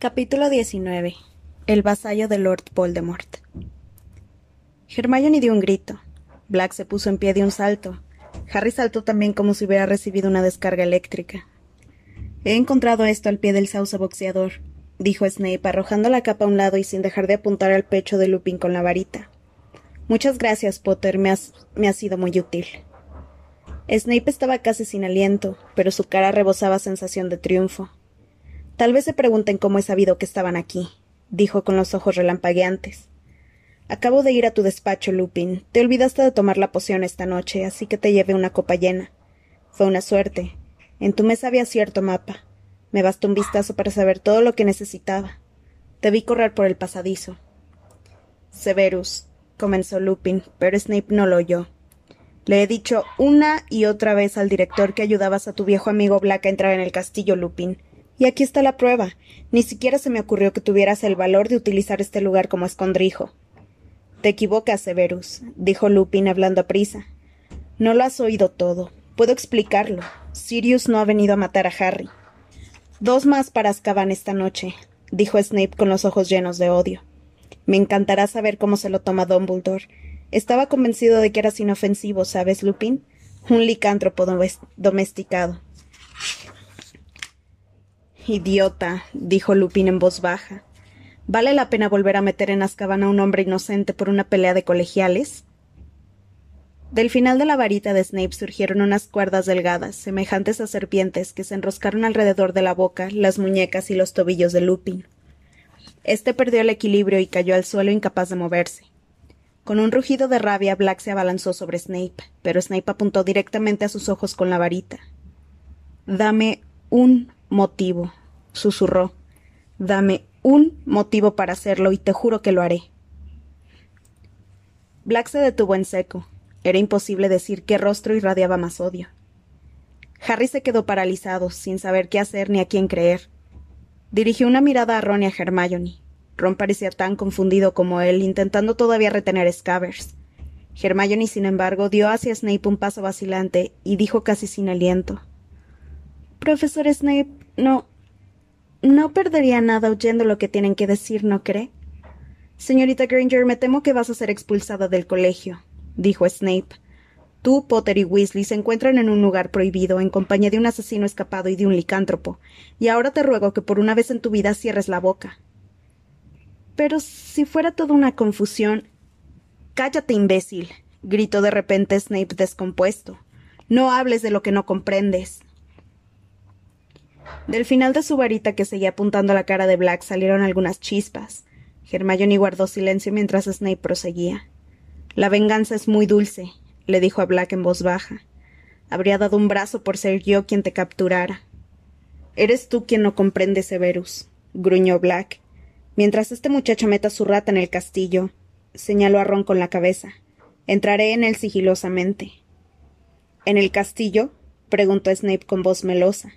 Capítulo 19. El vasallo de Lord Voldemort. Hermione dio un grito. Black se puso en pie de un salto. Harry saltó también como si hubiera recibido una descarga eléctrica. He encontrado esto al pie del sauce boxeador, dijo Snape, arrojando la capa a un lado y sin dejar de apuntar al pecho de Lupin con la varita. Muchas gracias, Potter, me, me ha sido muy útil. Snape estaba casi sin aliento, pero su cara rebosaba sensación de triunfo. Tal vez se pregunten cómo he sabido que estaban aquí, dijo con los ojos relampagueantes. Acabo de ir a tu despacho, Lupin. Te olvidaste de tomar la poción esta noche, así que te llevé una copa llena. Fue una suerte. En tu mesa había cierto mapa. Me bastó un vistazo para saber todo lo que necesitaba. Te vi correr por el pasadizo. Severus, comenzó Lupin, pero Snape no lo oyó. Le he dicho una y otra vez al director que ayudabas a tu viejo amigo Black a entrar en el castillo, Lupin. Y aquí está la prueba. Ni siquiera se me ocurrió que tuvieras el valor de utilizar este lugar como escondrijo. Te equivocas, Severus, dijo Lupin hablando a prisa. No lo has oído todo. Puedo explicarlo. Sirius no ha venido a matar a Harry. Dos más para Azkaban esta noche, dijo Snape con los ojos llenos de odio. Me encantará saber cómo se lo toma Dumbledore. Estaba convencido de que eras inofensivo, ¿sabes, Lupin? Un licántropo domesticado. Idiota, dijo Lupin en voz baja. ¿Vale la pena volver a meter en Azkaban a un hombre inocente por una pelea de colegiales? Del final de la varita de Snape surgieron unas cuerdas delgadas, semejantes a serpientes, que se enroscaron alrededor de la boca, las muñecas y los tobillos de Lupin. Este perdió el equilibrio y cayó al suelo incapaz de moverse. Con un rugido de rabia, Black se abalanzó sobre Snape, pero Snape apuntó directamente a sus ojos con la varita. Dame un motivo, susurró. Dame un motivo para hacerlo y te juro que lo haré. Black se detuvo en seco. Era imposible decir qué rostro irradiaba más odio. Harry se quedó paralizado, sin saber qué hacer ni a quién creer. Dirigió una mirada a Ron y a Hermione. Ron parecía tan confundido como él, intentando todavía retener Scabbers. Hermione, sin embargo, dio hacia Snape un paso vacilante y dijo casi sin aliento. Profesor Snape, no. No perdería nada oyendo lo que tienen que decir, ¿no cree? Señorita Granger, me temo que vas a ser expulsada del colegio, dijo Snape. Tú, Potter y Weasley se encuentran en un lugar prohibido, en compañía de un asesino escapado y de un licántropo, y ahora te ruego que por una vez en tu vida cierres la boca. Pero si fuera toda una confusión. Cállate, imbécil, gritó de repente Snape descompuesto. No hables de lo que no comprendes. Del final de su varita que seguía apuntando a la cara de Black salieron algunas chispas. Hermione guardó silencio mientras Snape proseguía. La venganza es muy dulce, le dijo a Black en voz baja. Habría dado un brazo por ser yo quien te capturara. Eres tú quien no comprende, Severus, gruñó Black. Mientras este muchacho meta su rata en el castillo, señaló a Ron con la cabeza. Entraré en él sigilosamente. ¿En el castillo? preguntó Snape con voz melosa.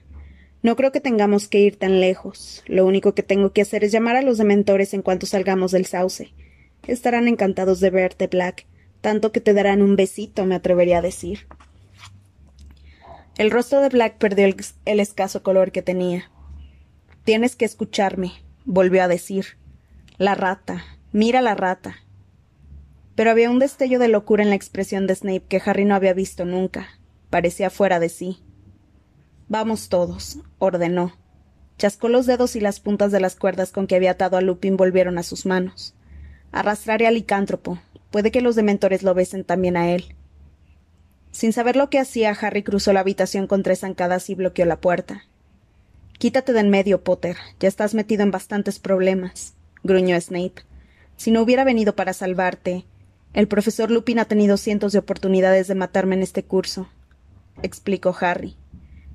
No creo que tengamos que ir tan lejos. Lo único que tengo que hacer es llamar a los dementores en cuanto salgamos del sauce. Estarán encantados de verte, Black, tanto que te darán un besito, me atrevería a decir. El rostro de Black perdió el, el escaso color que tenía. Tienes que escucharme, volvió a decir. La rata. Mira la rata. Pero había un destello de locura en la expresión de Snape que Harry no había visto nunca. Parecía fuera de sí. Vamos todos, ordenó. Chascó los dedos y las puntas de las cuerdas con que había atado a Lupin volvieron a sus manos. Arrastraré al licántropo. Puede que los dementores lo besen también a él. Sin saber lo que hacía, Harry cruzó la habitación con tres zancadas y bloqueó la puerta. Quítate de en medio, Potter. Ya estás metido en bastantes problemas, gruñó Snape. Si no hubiera venido para salvarte. El profesor Lupin ha tenido cientos de oportunidades de matarme en este curso, explicó Harry.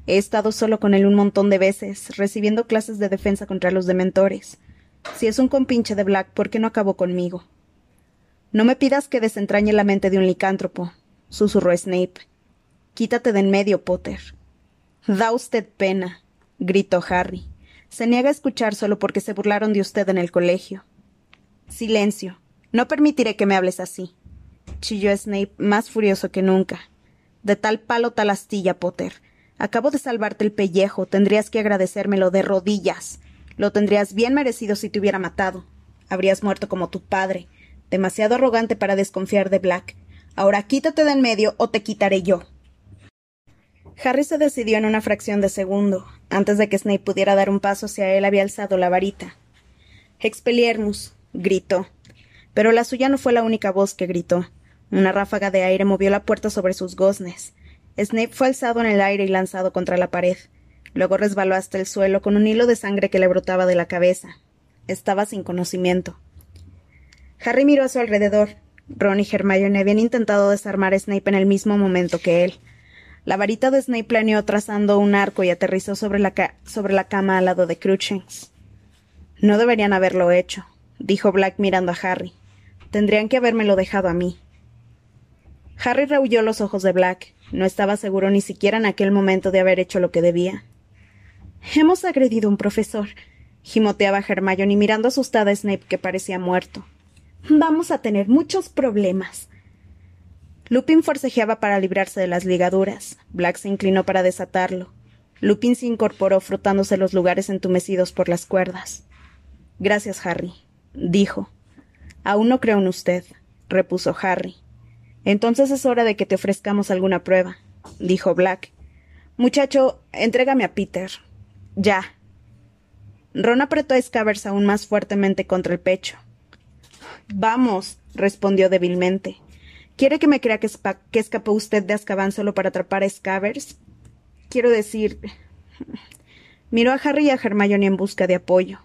He estado solo con él un montón de veces, recibiendo clases de defensa contra los dementores. Si es un compinche de Black, ¿por qué no acabó conmigo? No me pidas que desentrañe la mente de un licántropo, susurró Snape. Quítate de en medio, Potter. Da usted pena, gritó Harry. Se niega a escuchar solo porque se burlaron de usted en el colegio. Silencio. No permitiré que me hables así. chilló Snape más furioso que nunca. De tal palo tal astilla, Potter. Acabo de salvarte el pellejo, tendrías que agradecérmelo de rodillas. Lo tendrías bien merecido si te hubiera matado. Habrías muerto como tu padre, demasiado arrogante para desconfiar de Black. Ahora quítate de en medio o te quitaré yo. Harry se decidió en una fracción de segundo. Antes de que Snape pudiera dar un paso hacia él, había alzado la varita. Expelliarmus, gritó. Pero la suya no fue la única voz que gritó. Una ráfaga de aire movió la puerta sobre sus goznes. Snape fue alzado en el aire y lanzado contra la pared. Luego resbaló hasta el suelo con un hilo de sangre que le brotaba de la cabeza. Estaba sin conocimiento. Harry miró a su alrededor. Ron y Hermione habían intentado desarmar a Snape en el mismo momento que él. La varita de Snape planeó trazando un arco y aterrizó sobre la, sobre la cama al lado de Cruchens. No deberían haberlo hecho, dijo Black mirando a Harry. Tendrían que habérmelo dejado a mí. Harry rehuyó los ojos de Black. No estaba seguro ni siquiera en aquel momento de haber hecho lo que debía. Hemos agredido a un profesor, gimoteaba Hermione mirando asustada a Snape que parecía muerto. Vamos a tener muchos problemas. Lupin forcejeaba para librarse de las ligaduras. Black se inclinó para desatarlo. Lupin se incorporó frotándose los lugares entumecidos por las cuerdas. Gracias, Harry, dijo. Aún no creo en usted, repuso Harry. Entonces es hora de que te ofrezcamos alguna prueba, dijo Black. Muchacho, entrégame a Peter. Ya. Ron apretó a Scavers aún más fuertemente contra el pecho. Vamos, respondió débilmente. ¿Quiere que me crea que, que escapó usted de Azkaban solo para atrapar a Scavers? Quiero decir. Miró a Harry y a Hermione en busca de apoyo.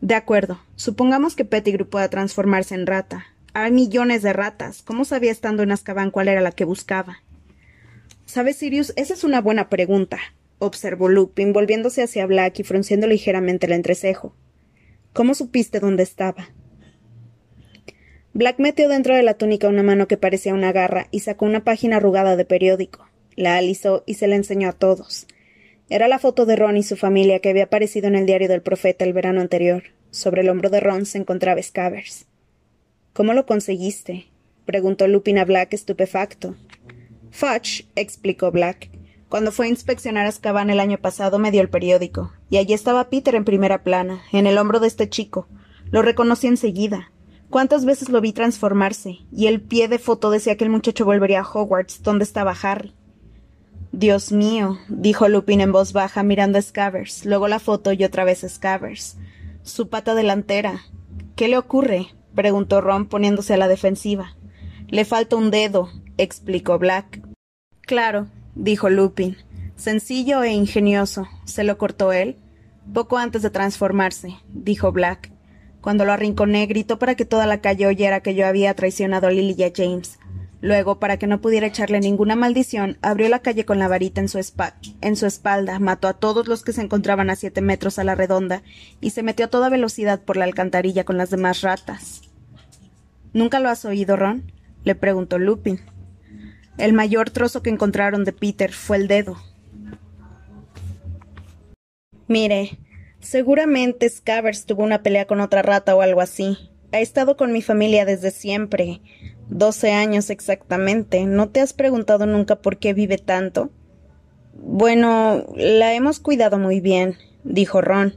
De acuerdo. Supongamos que Pettigrew pueda transformarse en rata. Hay millones de ratas. ¿Cómo sabía estando en Azkaban cuál era la que buscaba? ¿Sabes, Sirius? Esa es una buena pregunta, observó Lupin, volviéndose hacia Black y frunciendo ligeramente el entrecejo. ¿Cómo supiste dónde estaba? Black metió dentro de la túnica una mano que parecía una garra y sacó una página arrugada de periódico. La alisó y se la enseñó a todos. Era la foto de Ron y su familia que había aparecido en el diario del profeta el verano anterior. Sobre el hombro de Ron se encontraba Scavers. ¿Cómo lo conseguiste? preguntó Lupin a Black estupefacto. Fudge, explicó Black. Cuando fue a inspeccionar Azkaban el año pasado me dio el periódico, y allí estaba Peter en primera plana, en el hombro de este chico. Lo reconocí enseguida. Cuántas veces lo vi transformarse, y el pie de foto decía que el muchacho volvería a Hogwarts, donde estaba Harry. Dios mío, dijo Lupin en voz baja mirando a Scavers, luego la foto y otra vez a Scavers. Su pata delantera. ¿Qué le ocurre? Preguntó Ron poniéndose a la defensiva. Le falta un dedo, explicó Black. Claro, dijo Lupin. Sencillo e ingenioso. ¿Se lo cortó él? Poco antes de transformarse, dijo Black. Cuando lo arrinconé, gritó para que toda la calle oyera que yo había traicionado a Lily y a James. Luego, para que no pudiera echarle ninguna maldición, abrió la calle con la varita en su, en su, espalda, mató a todos los que se encontraban a siete metros a la redonda y se metió a toda velocidad por la alcantarilla con las demás ratas. ¿Nunca lo has oído, Ron? le preguntó Lupin. El mayor trozo que encontraron de Peter fue el dedo. Mire, Seguramente Scavers tuvo una pelea con otra rata o algo así. Ha estado con mi familia desde siempre. Doce años exactamente. ¿No te has preguntado nunca por qué vive tanto? Bueno, la hemos cuidado muy bien, dijo Ron.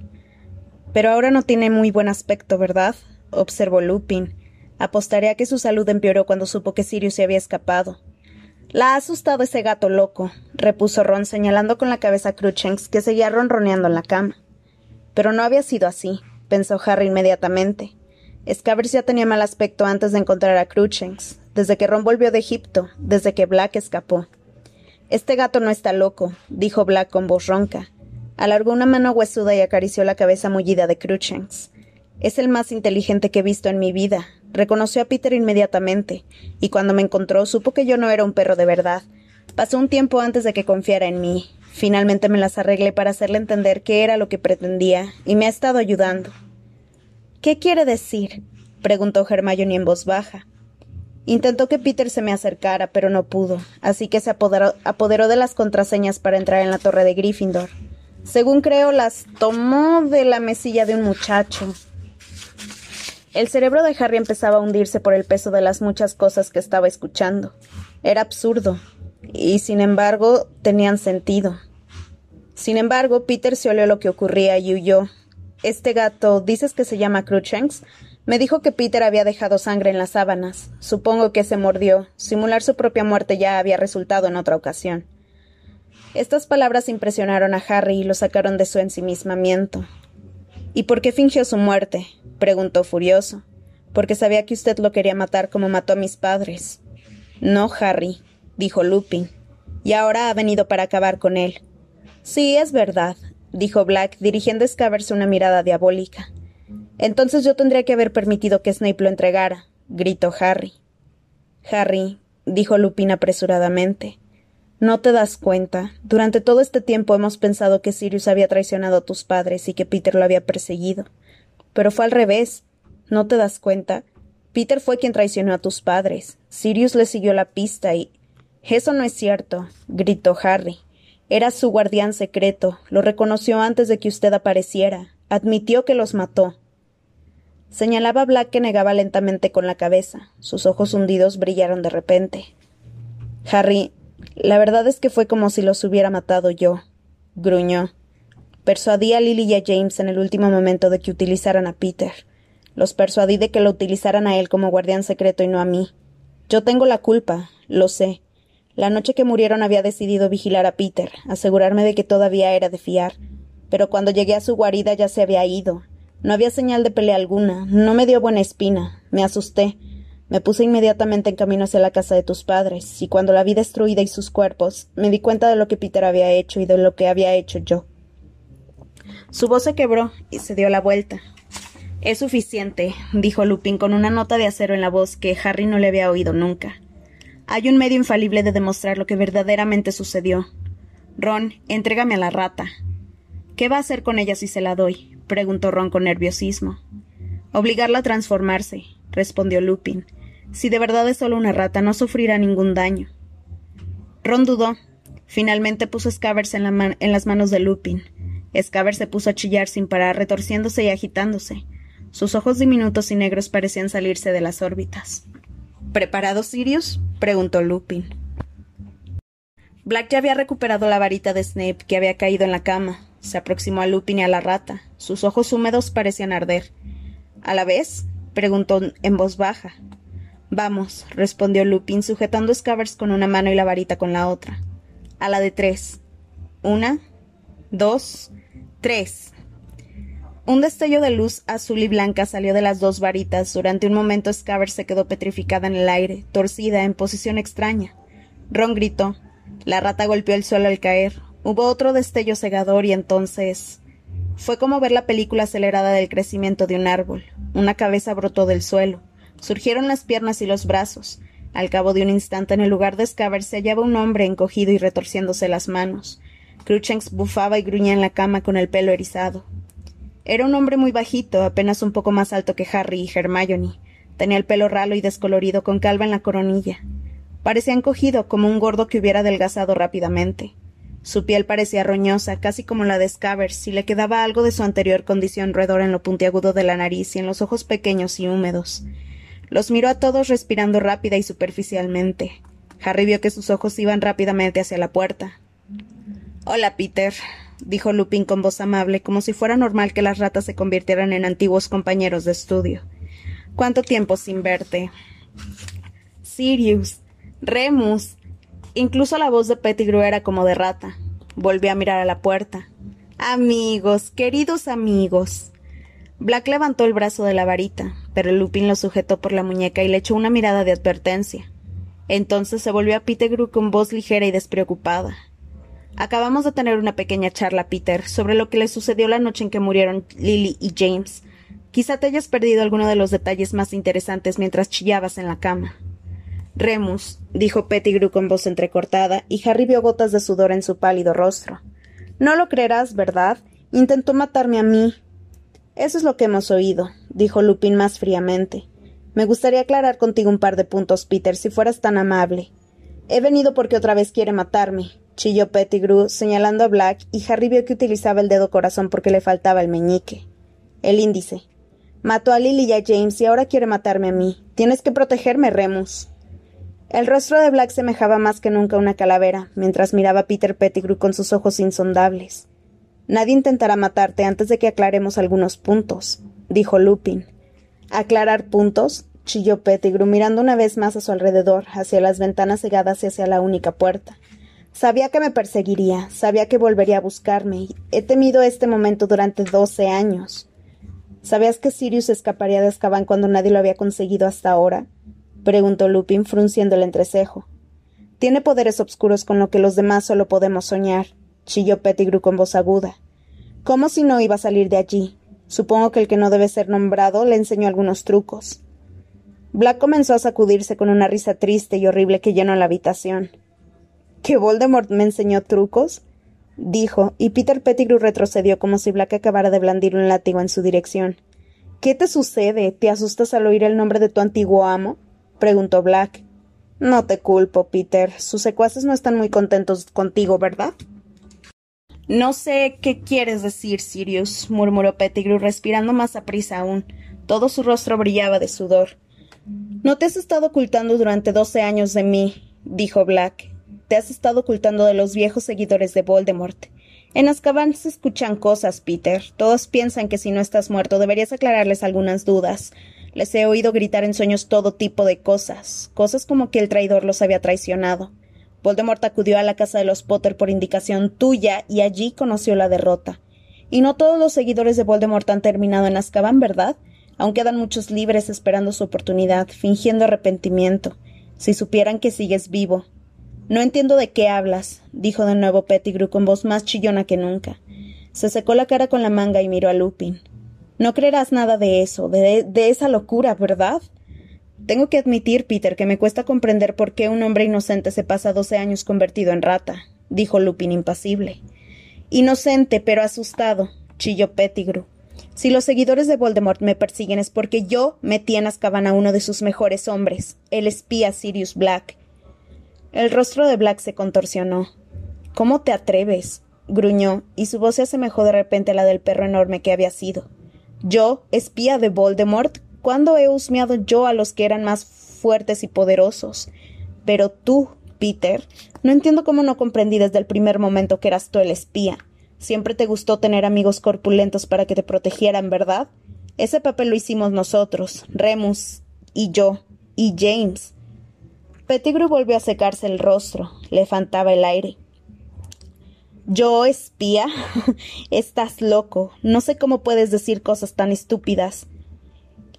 Pero ahora no tiene muy buen aspecto, ¿verdad? observó Lupin. Apostaré a que su salud empeoró cuando supo que Sirius se había escapado. La ha asustado ese gato loco, repuso Ron señalando con la cabeza a Cruchens, que seguía ronroneando en la cama. Pero no había sido así, pensó Harry inmediatamente. Scavers ya tenía mal aspecto antes de encontrar a Cruchens, desde que Ron volvió de Egipto, desde que Black escapó. Este gato no está loco, dijo Black con voz ronca. Alargó una mano huesuda y acarició la cabeza mullida de Cruchens. Es el más inteligente que he visto en mi vida. Reconoció a Peter inmediatamente, y cuando me encontró supo que yo no era un perro de verdad. Pasó un tiempo antes de que confiara en mí, Finalmente me las arreglé para hacerle entender qué era lo que pretendía, y me ha estado ayudando. ¿Qué quiere decir? preguntó Hermione en voz baja. Intentó que Peter se me acercara, pero no pudo, así que se apoderó, apoderó, de las contraseñas para entrar en la torre de Gryffindor. Según creo, las tomó de la mesilla de un muchacho. El cerebro de Harry empezaba a hundirse por el peso de las muchas cosas que estaba escuchando. Era absurdo, y sin embargo tenían sentido. Sin embargo, Peter se olió lo que ocurría y huyó. este gato, dices que se llama Cruchens, me dijo que Peter había dejado sangre en las sábanas. Supongo que se mordió. Simular su propia muerte ya había resultado en otra ocasión. Estas palabras impresionaron a Harry y lo sacaron de su ensimismamiento. ¿Y por qué fingió su muerte? preguntó furioso. Porque sabía que usted lo quería matar como mató a mis padres. No, Harry, dijo Lupin. Y ahora ha venido para acabar con él. Sí, es verdad, dijo Black, dirigiendo a Scavers una mirada diabólica. Entonces yo tendría que haber permitido que Snape lo entregara, gritó Harry. Harry, dijo Lupin apresuradamente. ¿No te das cuenta? Durante todo este tiempo hemos pensado que Sirius había traicionado a tus padres y que Peter lo había perseguido. Pero fue al revés. ¿No te das cuenta? Peter fue quien traicionó a tus padres. Sirius le siguió la pista y. Eso no es cierto, gritó Harry. Era su guardián secreto. Lo reconoció antes de que usted apareciera. Admitió que los mató. Señalaba a Black que negaba lentamente con la cabeza. Sus ojos hundidos brillaron de repente. Harry, la verdad es que fue como si los hubiera matado yo, gruñó. Persuadí a Lily y a James en el último momento de que utilizaran a Peter. Los persuadí de que lo utilizaran a él como guardián secreto y no a mí. Yo tengo la culpa, lo sé. La noche que murieron había decidido vigilar a Peter, asegurarme de que todavía era de fiar. Pero cuando llegué a su guarida ya se había ido, no había señal de pelea alguna, no me dio buena espina, me asusté. Me puse inmediatamente en camino hacia la casa de tus padres, y cuando la vi destruida y sus cuerpos, me di cuenta de lo que Peter había hecho y de lo que había hecho yo. Su voz se quebró y se dio la vuelta. Es suficiente, dijo Lupin con una nota de acero en la voz que Harry no le había oído nunca. Hay un medio infalible de demostrar lo que verdaderamente sucedió. Ron, entrégame a la rata. ¿Qué va a hacer con ella si se la doy? preguntó Ron con nerviosismo. Obligarla a transformarse, respondió Lupin. Si de verdad es solo una rata, no sufrirá ningún daño. Ron dudó. Finalmente puso Scavers en, las manos de Lupin. Scavers se puso a chillar sin parar, retorciéndose y agitándose. Sus ojos diminutos y negros parecían salirse de las órbitas. ¿Preparado, Sirius? preguntó Lupin. Black ya había recuperado la varita de Snape que había caído en la cama. Se aproximó a Lupin y a la rata. Sus ojos húmedos parecían arder. ¿A la vez? preguntó en voz baja. Vamos, respondió Lupin, sujetando Scavers con una mano y la varita con la otra. A la de tres. Una, dos, tres. Un destello de luz azul y blanca salió de las dos varitas. Durante un momento Scavers se quedó petrificada en el aire, torcida, en posición extraña. Ron gritó. La rata golpeó el suelo al caer. Hubo otro destello cegador y entonces. Fue como ver la película acelerada del crecimiento de un árbol. Una cabeza brotó del suelo. Surgieron las piernas y los brazos. Al cabo de un instante, en el lugar de Scaver se hallaba un hombre encogido y retorciéndose las manos. Cruchens bufaba y gruñía en la cama con el pelo erizado. Era un hombre muy bajito, apenas un poco más alto que Harry y Hermione. Tenía el pelo ralo y descolorido con calva en la coronilla. Parecía encogido, como un gordo que hubiera adelgazado rápidamente. Su piel parecía roñosa, casi como la de Scavers, y le quedaba algo de su anterior condición roedora en lo puntiagudo de la nariz y en los ojos pequeños y húmedos. Los miró a todos respirando rápida y superficialmente. Harry vio que sus ojos iban rápidamente hacia la puerta. Hola, Peter, dijo Lupin con voz amable, como si fuera normal que las ratas se convirtieran en antiguos compañeros de estudio. ¿Cuánto tiempo sin verte? Sirius. Remus. Incluso la voz de Pettigrew era como de rata. Volví a mirar a la puerta. Amigos, queridos amigos. Black levantó el brazo de la varita, pero Lupin lo sujetó por la muñeca y le echó una mirada de advertencia. Entonces se volvió a Pettigrew con voz ligera y despreocupada. Acabamos de tener una pequeña charla, Peter, sobre lo que le sucedió la noche en que murieron Lily y James. Quizá te hayas perdido alguno de los detalles más interesantes mientras chillabas en la cama. Remus, dijo Pettigrew con voz entrecortada, y Harry vio gotas de sudor en su pálido rostro. No lo creerás, ¿verdad? Intentó matarme a mí. Eso es lo que hemos oído, dijo Lupin más fríamente. Me gustaría aclarar contigo un par de puntos, Peter, si fueras tan amable. He venido porque otra vez quiere matarme, chilló Pettigrew, señalando a Black, y Harry vio que utilizaba el dedo corazón porque le faltaba el meñique. El índice. Mató a Lily y a James y ahora quiere matarme a mí. Tienes que protegerme, Remus. El rostro de Black semejaba más que nunca una calavera, mientras miraba a Peter Pettigrew con sus ojos insondables. Nadie intentará matarte antes de que aclaremos algunos puntos, dijo Lupin. ¿Aclarar puntos? chilló Pettigrew, mirando una vez más a su alrededor, hacia las ventanas cegadas y hacia la única puerta. Sabía que me perseguiría, sabía que volvería a buscarme. He temido este momento durante doce años. ¿Sabías que Sirius escaparía de Azkaban cuando nadie lo había conseguido hasta ahora? preguntó Lupin, frunciendo el entrecejo. Tiene poderes oscuros con lo que los demás solo podemos soñar, chilló Pettigrew con voz aguda. ¿Cómo si no iba a salir de allí? Supongo que el que no debe ser nombrado le enseñó algunos trucos. Black comenzó a sacudirse con una risa triste y horrible que llenó la habitación. ¿Que Voldemort me enseñó trucos? dijo, y Peter Pettigrew retrocedió como si Black acabara de blandir un látigo en su dirección. ¿Qué te sucede? ¿Te asustas al oír el nombre de tu antiguo amo? preguntó Black. No te culpo, Peter. Sus secuaces no están muy contentos contigo, ¿verdad? No sé qué quieres decir, Sirius, murmuró Pettigrew, respirando más aprisa aún. Todo su rostro brillaba de sudor. No te has estado ocultando durante doce años de mí, dijo Black. Te has estado ocultando de los viejos seguidores de Voldemort. En Azkaban se escuchan cosas, Peter. Todos piensan que si no estás muerto deberías aclararles algunas dudas. Les he oído gritar en sueños todo tipo de cosas, cosas como que el traidor los había traicionado. Voldemort acudió a la casa de los Potter por indicación tuya y allí conoció la derrota. Y no todos los seguidores de Voldemort han terminado en Azkaban, ¿verdad? Aún quedan muchos libres esperando su oportunidad, fingiendo arrepentimiento. Si supieran que sigues vivo. No entiendo de qué hablas, dijo de nuevo Pettigrew con voz más chillona que nunca. Se secó la cara con la manga y miró a Lupin. No creerás nada de eso, de, de esa locura, ¿verdad? Tengo que admitir, Peter, que me cuesta comprender por qué un hombre inocente se pasa doce años convertido en rata, dijo Lupin impasible. Inocente, pero asustado, chilló Pettigrew. Si los seguidores de Voldemort me persiguen es porque yo metí en Azkaban a uno de sus mejores hombres, el espía Sirius Black. El rostro de Black se contorsionó. ¿Cómo te atreves? gruñó, y su voz se asemejó de repente a la del perro enorme que había sido. ¿Yo, espía de Voldemort? ¿Cuándo he husmeado yo a los que eran más fuertes y poderosos? Pero tú, Peter, no entiendo cómo no comprendí desde el primer momento que eras tú el espía. Siempre te gustó tener amigos corpulentos para que te protegieran, ¿verdad? Ese papel lo hicimos nosotros, Remus y yo, y James. Pettigrew volvió a secarse el rostro, le faltaba el aire. ¿Yo espía? Estás loco. No sé cómo puedes decir cosas tan estúpidas.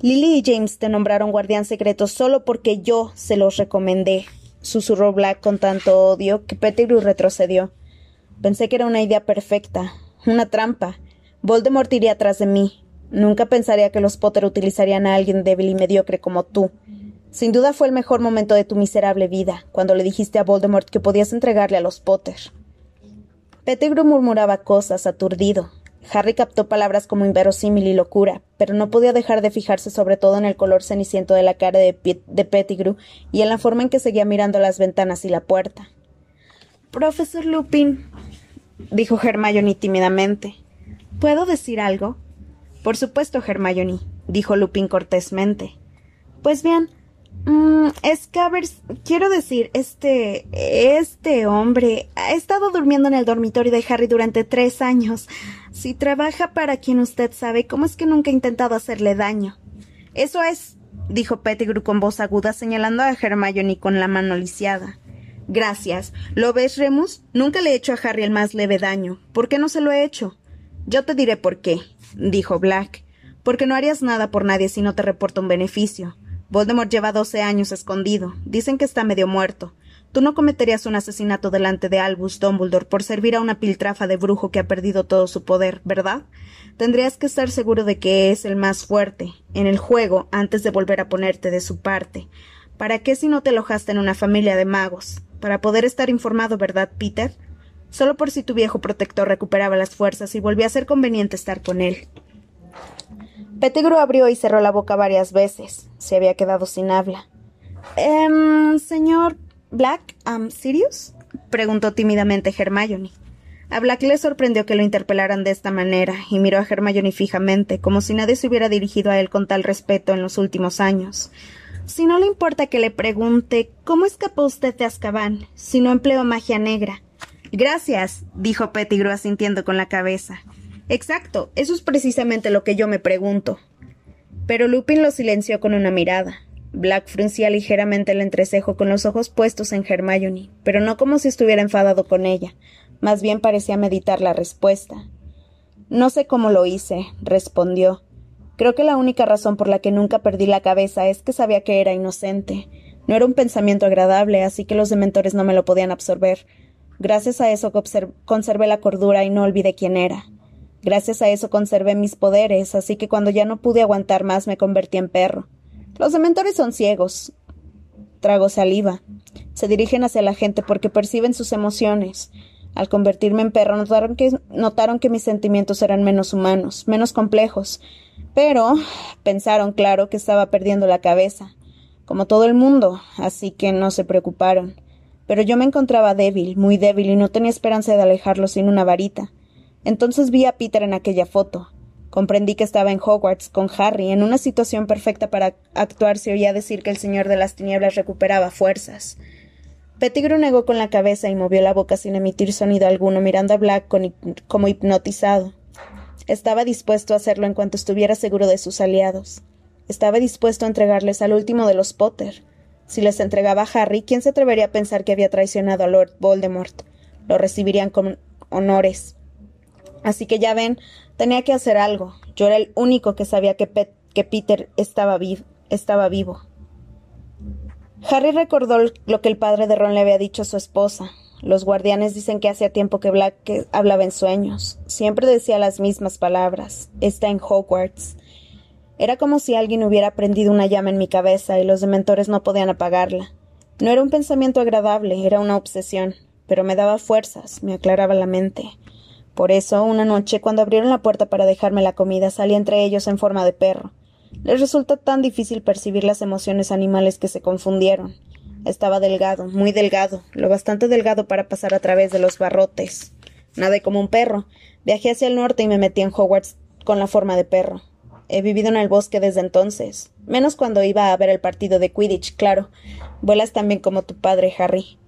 Lily y James te nombraron guardián secreto solo porque yo se los recomendé, susurró Black con tanto odio que Pettigrew retrocedió. Pensé que era una idea perfecta, una trampa. Voldemort iría atrás de mí. Nunca pensaría que los Potter utilizarían a alguien débil y mediocre como tú. Sin duda fue el mejor momento de tu miserable vida, cuando le dijiste a Voldemort que podías entregarle a los Potter. Pettigrew murmuraba cosas, aturdido. Harry captó palabras como inverosímil y locura, pero no podía dejar de fijarse sobre todo en el color ceniciento de la cara de, de Pettigrew y en la forma en que seguía mirando las ventanas y la puerta. Profesor Lupin, dijo Hermione tímidamente. ¿Puedo decir algo? Por supuesto, Hermione, dijo Lupin cortésmente. Pues bien, Scabbers, quiero decir, este. este hombre ha estado durmiendo en el dormitorio de Harry durante tres años. Si trabaja para quien usted sabe, ¿cómo es que nunca ha intentado hacerle daño? Eso es, dijo Pettigrew con voz aguda, señalando a Hermione con la mano lisiada. Gracias. ¿Lo ves, Remus? Nunca le he hecho a Harry el más leve daño. ¿Por qué no se lo he hecho? Yo te diré por qué, dijo Black. Porque no harías nada por nadie si no te reporta un beneficio. Voldemort lleva doce años escondido. Dicen que está medio muerto. Tú no cometerías un asesinato delante de Albus Dumbledore por servir a una piltrafa de brujo que ha perdido todo su poder, ¿verdad? Tendrías que estar seguro de que es el más fuerte en el juego antes de volver a ponerte de su parte. ¿Para qué si no te alojaste en una familia de magos? para poder estar informado, ¿verdad, Peter? Solo por si tu viejo protector recuperaba las fuerzas y volvía a ser conveniente estar con él. Pettigrew abrió y cerró la boca varias veces. Se había quedado sin habla. Em, señor Black, um, ¿Sirius? preguntó tímidamente Hermione. A Black le sorprendió que lo interpelaran de esta manera, y miró a Hermione fijamente, como si nadie se hubiera dirigido a él con tal respeto en los últimos años. Si no le importa que le pregunte cómo escapó usted de Azkaban si no empleó magia negra. Gracias, dijo Pettigrew asintiendo con la cabeza. Exacto, eso es precisamente lo que yo me pregunto. Pero Lupin lo silenció con una mirada. Black fruncía ligeramente el entrecejo con los ojos puestos en Hermione, pero no como si estuviera enfadado con ella. Más bien parecía meditar la respuesta. No sé cómo lo hice, respondió. Creo que la única razón por la que nunca perdí la cabeza es que sabía que era inocente. No era un pensamiento agradable, así que los dementores no me lo podían absorber. Gracias a eso conservé la cordura y no olvidé quién era. Gracias a eso conservé mis poderes, así que cuando ya no pude aguantar más me convertí en perro. Los dementores son ciegos. Trago saliva. Se dirigen hacia la gente porque perciben sus emociones. Al convertirme en perro notaron que, mis sentimientos eran menos humanos, menos complejos. Pero pensaron, claro, que estaba perdiendo la cabeza como todo el mundo, así que no se preocuparon. Pero yo me encontraba débil, muy débil, y no tenía esperanza de alejarlo sin una varita. Entonces vi a Peter en aquella foto. Comprendí que estaba en Hogwarts con Harry, en una situación perfecta para actuar si oía decir que el Señor de las Tinieblas recuperaba fuerzas. Pettigrew negó con la cabeza y movió la boca sin emitir sonido alguno, mirando a Black como hipnotizado. Estaba dispuesto a hacerlo en cuanto estuviera seguro de sus aliados. Estaba dispuesto a entregarles al último de los Potter. Si les entregaba a Harry, ¿quién se atrevería a pensar que había traicionado a Lord Voldemort? Lo recibirían con honores. Así que ya ven, tenía que hacer algo. Yo era el único que sabía que, que Peter estaba, estaba vivo. Harry recordó lo que el padre de Ron le había dicho a su esposa. Los guardianes dicen que hacía tiempo que Black hablaba en sueños. Siempre decía las mismas palabras. Está en Hogwarts. Era como si alguien hubiera prendido una llama en mi cabeza y los dementores no podían apagarla. No era un pensamiento agradable, era una obsesión, pero me daba fuerzas, me aclaraba la mente. Por eso, una noche, cuando abrieron la puerta para dejarme la comida, salí entre ellos en forma de perro. Les resultó tan difícil percibir las emociones animales que se confundieron. Estaba delgado, muy delgado, lo bastante delgado para pasar a través de los barrotes. Nada como un perro. Viajé hacia el norte y me metí en Hogwarts con la forma de perro. He vivido en el bosque desde entonces. Menos cuando iba a ver el partido de Quidditch, claro. Vuelas también como tu padre, Harry.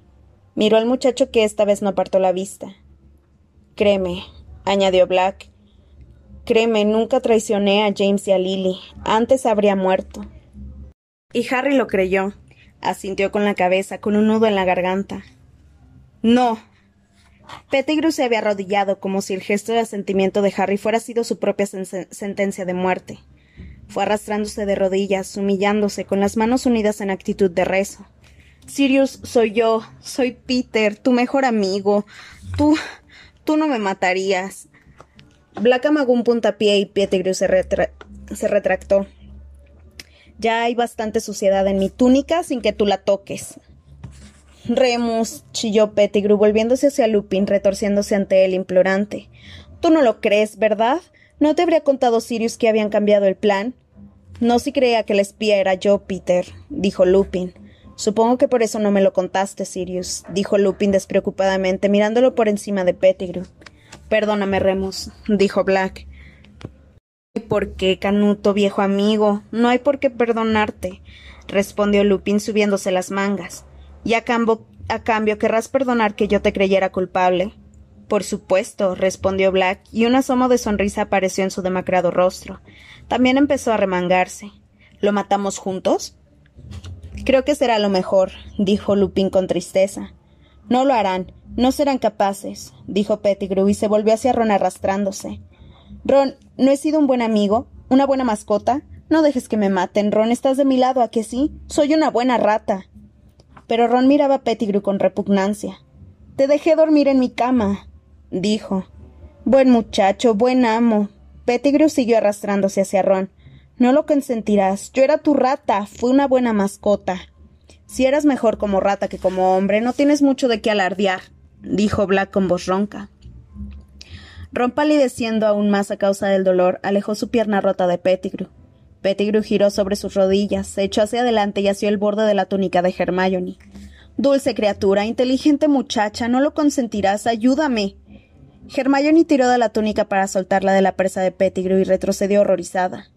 Miró al muchacho que esta vez no apartó la vista. Créeme, añadió Black. Créeme, nunca traicioné a James y a Lily. Antes habría muerto. Y Harry lo creyó. Asintió con la cabeza, con un nudo en la garganta. No, Pettigrew se había arrodillado como si el gesto de asentimiento de Harry fuera sido su propia sentencia de muerte. Fue arrastrándose de rodillas, humillándose, con las manos unidas en actitud de rezo. Sirius, soy yo, soy Peter, tu mejor amigo. Tú. Tú no me matarías. Black amagó un puntapié y Pettigrew se, se retractó. Ya hay bastante suciedad en mi túnica sin que tú la toques. Remus, chilló Pettigrew, volviéndose hacia Lupin, retorciéndose ante él implorante. Tú no lo crees, ¿verdad? ¿No te habría contado Sirius que habían cambiado el plan? No si creía que el espía era yo, Peter, dijo Lupin. Supongo que por eso no me lo contaste, Sirius, dijo Lupin despreocupadamente, mirándolo por encima de Pettigrew. Perdóname, Remus, dijo Black. ¿Por qué, Canuto, viejo amigo? No hay por qué perdonarte, respondió Lupin subiéndose las mangas. Y a a cambio querrás perdonar que yo te creyera culpable. Por supuesto, respondió Black, y un asomo de sonrisa apareció en su demacrado rostro. También empezó a remangarse. ¿Lo matamos juntos? Creo que será lo mejor, dijo Lupin con tristeza. No lo harán, no serán capaces, dijo Pettigrew y se volvió hacia Ron arrastrándose. Ron, ¿no he sido un buen amigo? ¿Una buena mascota? No dejes que me maten, Ron, estás de mi lado, ¿a que sí? Soy una buena rata pero Ron miraba a Pettigrew con repugnancia. Te dejé dormir en mi cama, dijo. Buen muchacho, buen amo. Pettigrew siguió arrastrándose hacia Ron. No lo consentirás. Yo era tu rata. Fui una buena mascota. Si eras mejor como rata que como hombre, no tienes mucho de qué alardear, dijo Black con voz ronca. Ron palideciendo aún más a causa del dolor, alejó su pierna rota de Pettigrew. Pettigrew giró sobre sus rodillas, se echó hacia adelante y hacia el borde de la túnica de Hermione. Dulce criatura, inteligente muchacha, no lo consentirás, ayúdame. Hermione tiró de la túnica para soltarla de la presa de Pettigrew y retrocedió horrorizada.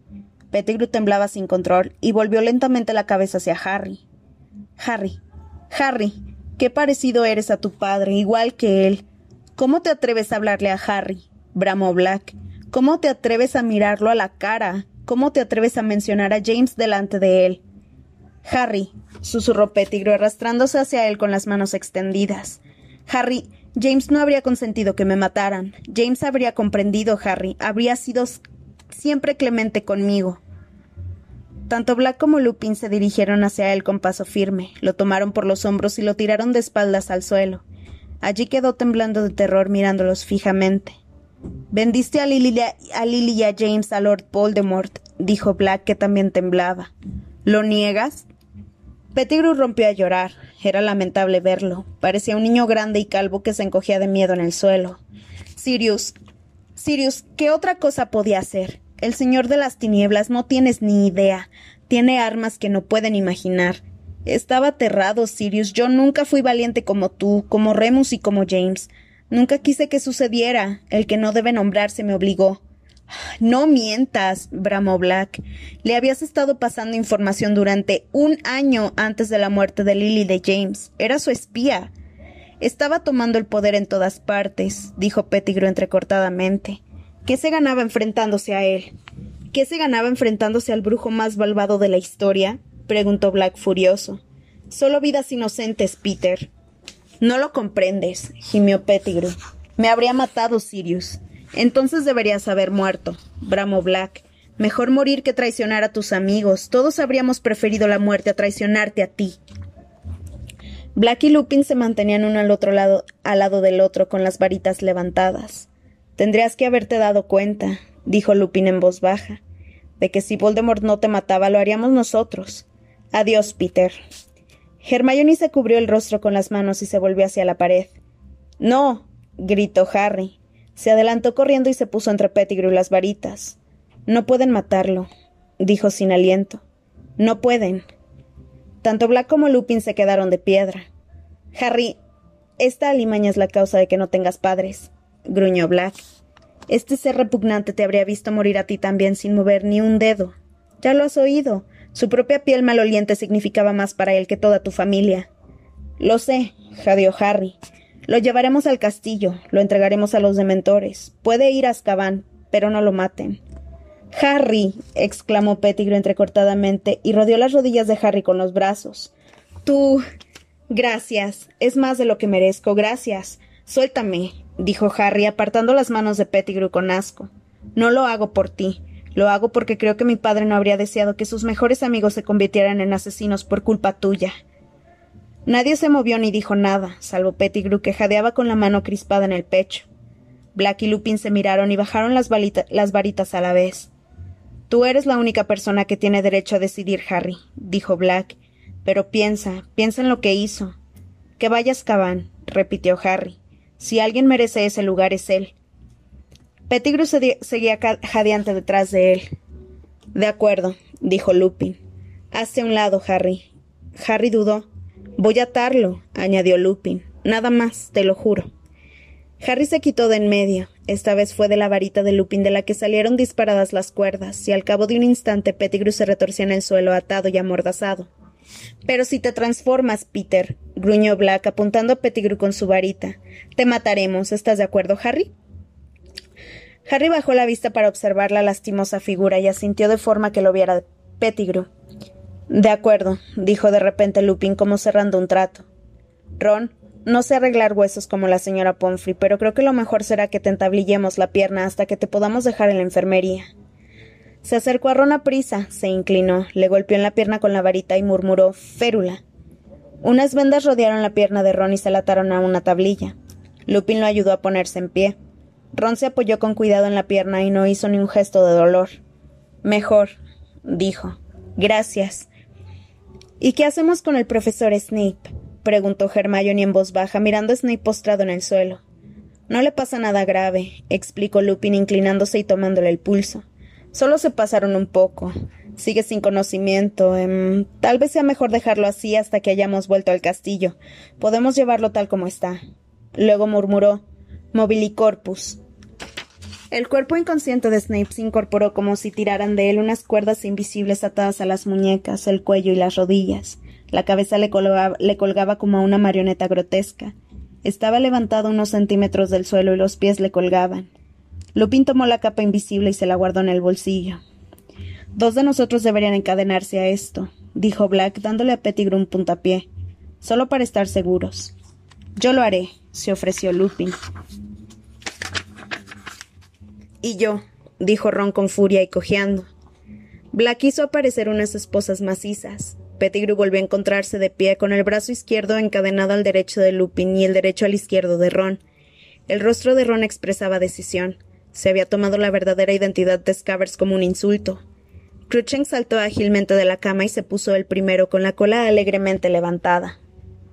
Pettigrew temblaba sin control y volvió lentamente la cabeza hacia Harry. Harry, Harry, qué parecido eres a tu padre, igual que él. ¿Cómo te atreves a hablarle a Harry? bramó Black. ¿Cómo te atreves a mirarlo a la cara? ¿Cómo te atreves a mencionar a James delante de él? Harry, susurró Pettigrew arrastrándose hacia él con las manos extendidas. Harry, James no habría consentido que me mataran. James habría comprendido, Harry. Habría sido siempre clemente conmigo. Tanto Black como Lupin se dirigieron hacia él con paso firme, lo tomaron por los hombros y lo tiraron de espaldas al suelo. Allí quedó temblando de terror mirándolos fijamente. Vendiste a Lily, a y a James a Lord Voldemort, dijo Black, que también temblaba. ¿Lo niegas? Pettigrew rompió a llorar. Era lamentable verlo. Parecía un niño grande y calvo que se encogía de miedo en el suelo. Sirius. Sirius, ¿qué otra cosa podía hacer? El señor de las tinieblas no tienes ni idea. Tiene armas que no pueden imaginar. Estaba aterrado, Sirius. Yo nunca fui valiente como tú, como Remus y como James. Nunca quise que sucediera. El que no debe nombrarse me obligó. No mientas, bramó Black. Le habías estado pasando información durante un año antes de la muerte de Lily de James. Era su espía. Estaba tomando el poder en todas partes, dijo Pettigrew entrecortadamente. ¿Qué se ganaba enfrentándose a él? ¿Qué se ganaba enfrentándose al brujo más malvado de la historia? preguntó Black furioso. Solo vidas inocentes, Peter. No lo comprendes, gimió Pettigrew. Me habría matado Sirius. Entonces deberías haber muerto, bramó Black. Mejor morir que traicionar a tus amigos. Todos habríamos preferido la muerte a traicionarte a ti. Black y Lupin se mantenían uno al otro lado, al lado del otro, con las varitas levantadas. Tendrías que haberte dado cuenta, dijo Lupin en voz baja, de que si Voldemort no te mataba, lo haríamos nosotros. Adiós, Peter. Hermione se cubrió el rostro con las manos y se volvió hacia la pared. No. gritó Harry. Se adelantó corriendo y se puso entre Pettigrew y las varitas. No pueden matarlo, dijo sin aliento. No pueden. Tanto Black como Lupin se quedaron de piedra. Harry, esta alimaña es la causa de que no tengas padres, gruñó Black. Este ser repugnante te habría visto morir a ti también sin mover ni un dedo. Ya lo has oído. Su propia piel maloliente significaba más para él que toda tu familia. Lo sé, jadeó Harry. Lo llevaremos al castillo, lo entregaremos a los dementores. Puede ir a Azkaban, pero no lo maten. Harry, exclamó Pettigrew entrecortadamente y rodeó las rodillas de Harry con los brazos. Tú. Gracias. Es más de lo que merezco. Gracias. Suéltame, dijo Harry, apartando las manos de Pettigrew con asco. No lo hago por ti. Lo hago porque creo que mi padre no habría deseado que sus mejores amigos se convirtieran en asesinos por culpa tuya. Nadie se movió ni dijo nada, salvo Pettigrew que jadeaba con la mano crispada en el pecho. Black y Lupin se miraron y bajaron las, las varitas a la vez. Tú eres la única persona que tiene derecho a decidir, Harry, dijo Black. Pero piensa, piensa en lo que hizo. Que vayas, Cabán, repitió Harry. Si alguien merece ese lugar es él. Pettigrew seguía jadeante detrás de él. De acuerdo, dijo Lupin. Hazte a un lado, Harry. Harry dudó. Voy a atarlo, añadió Lupin. Nada más, te lo juro. Harry se quitó de en medio. Esta vez fue de la varita de Lupin de la que salieron disparadas las cuerdas, y al cabo de un instante Pettigrew se retorció en el suelo atado y amordazado. Pero si te transformas, Peter, gruñó Black apuntando a Pettigrew con su varita. Te mataremos. ¿Estás de acuerdo, Harry? Harry bajó la vista para observar la lastimosa figura y asintió de forma que lo viera Pettigrew. De acuerdo, dijo de repente Lupin como cerrando un trato. Ron, no sé arreglar huesos como la señora Pomfrey, pero creo que lo mejor será que te entablillemos la pierna hasta que te podamos dejar en la enfermería. Se acercó a Ron a prisa, se inclinó, le golpeó en la pierna con la varita y murmuró Férula. Unas vendas rodearon la pierna de Ron y se la ataron a una tablilla. Lupin lo ayudó a ponerse en pie. Ron se apoyó con cuidado en la pierna y no hizo ni un gesto de dolor. Mejor, dijo. Gracias. ¿Y qué hacemos con el profesor Snape? Preguntó Hermione en voz baja, mirando a Snape postrado en el suelo. No le pasa nada grave, explicó Lupin inclinándose y tomándole el pulso. Solo se pasaron un poco. Sigue sin conocimiento. Em, tal vez sea mejor dejarlo así hasta que hayamos vuelto al castillo. Podemos llevarlo tal como está. Luego murmuró Movilicorpus. El cuerpo inconsciente de Snape se incorporó como si tiraran de él unas cuerdas invisibles atadas a las muñecas, el cuello y las rodillas. La cabeza le colgaba, como a una marioneta grotesca. Estaba levantado unos centímetros del suelo y los pies le colgaban. Lupin tomó la capa invisible y se la guardó en el bolsillo. Dos de nosotros deberían encadenarse a esto, dijo Black, dándole a Pettigrew un puntapié, solo para estar seguros. Yo lo haré, se ofreció Lupin. Y yo, dijo Ron con furia y cojeando. Black hizo aparecer unas esposas macizas. Pettigrew volvió a encontrarse de pie con el brazo izquierdo encadenado al derecho de Lupin y el derecho al izquierdo de Ron. El rostro de Ron expresaba decisión. Se había tomado la verdadera identidad de Scabbers como un insulto. Cruchen saltó ágilmente de la cama y se puso el primero con la cola alegremente levantada.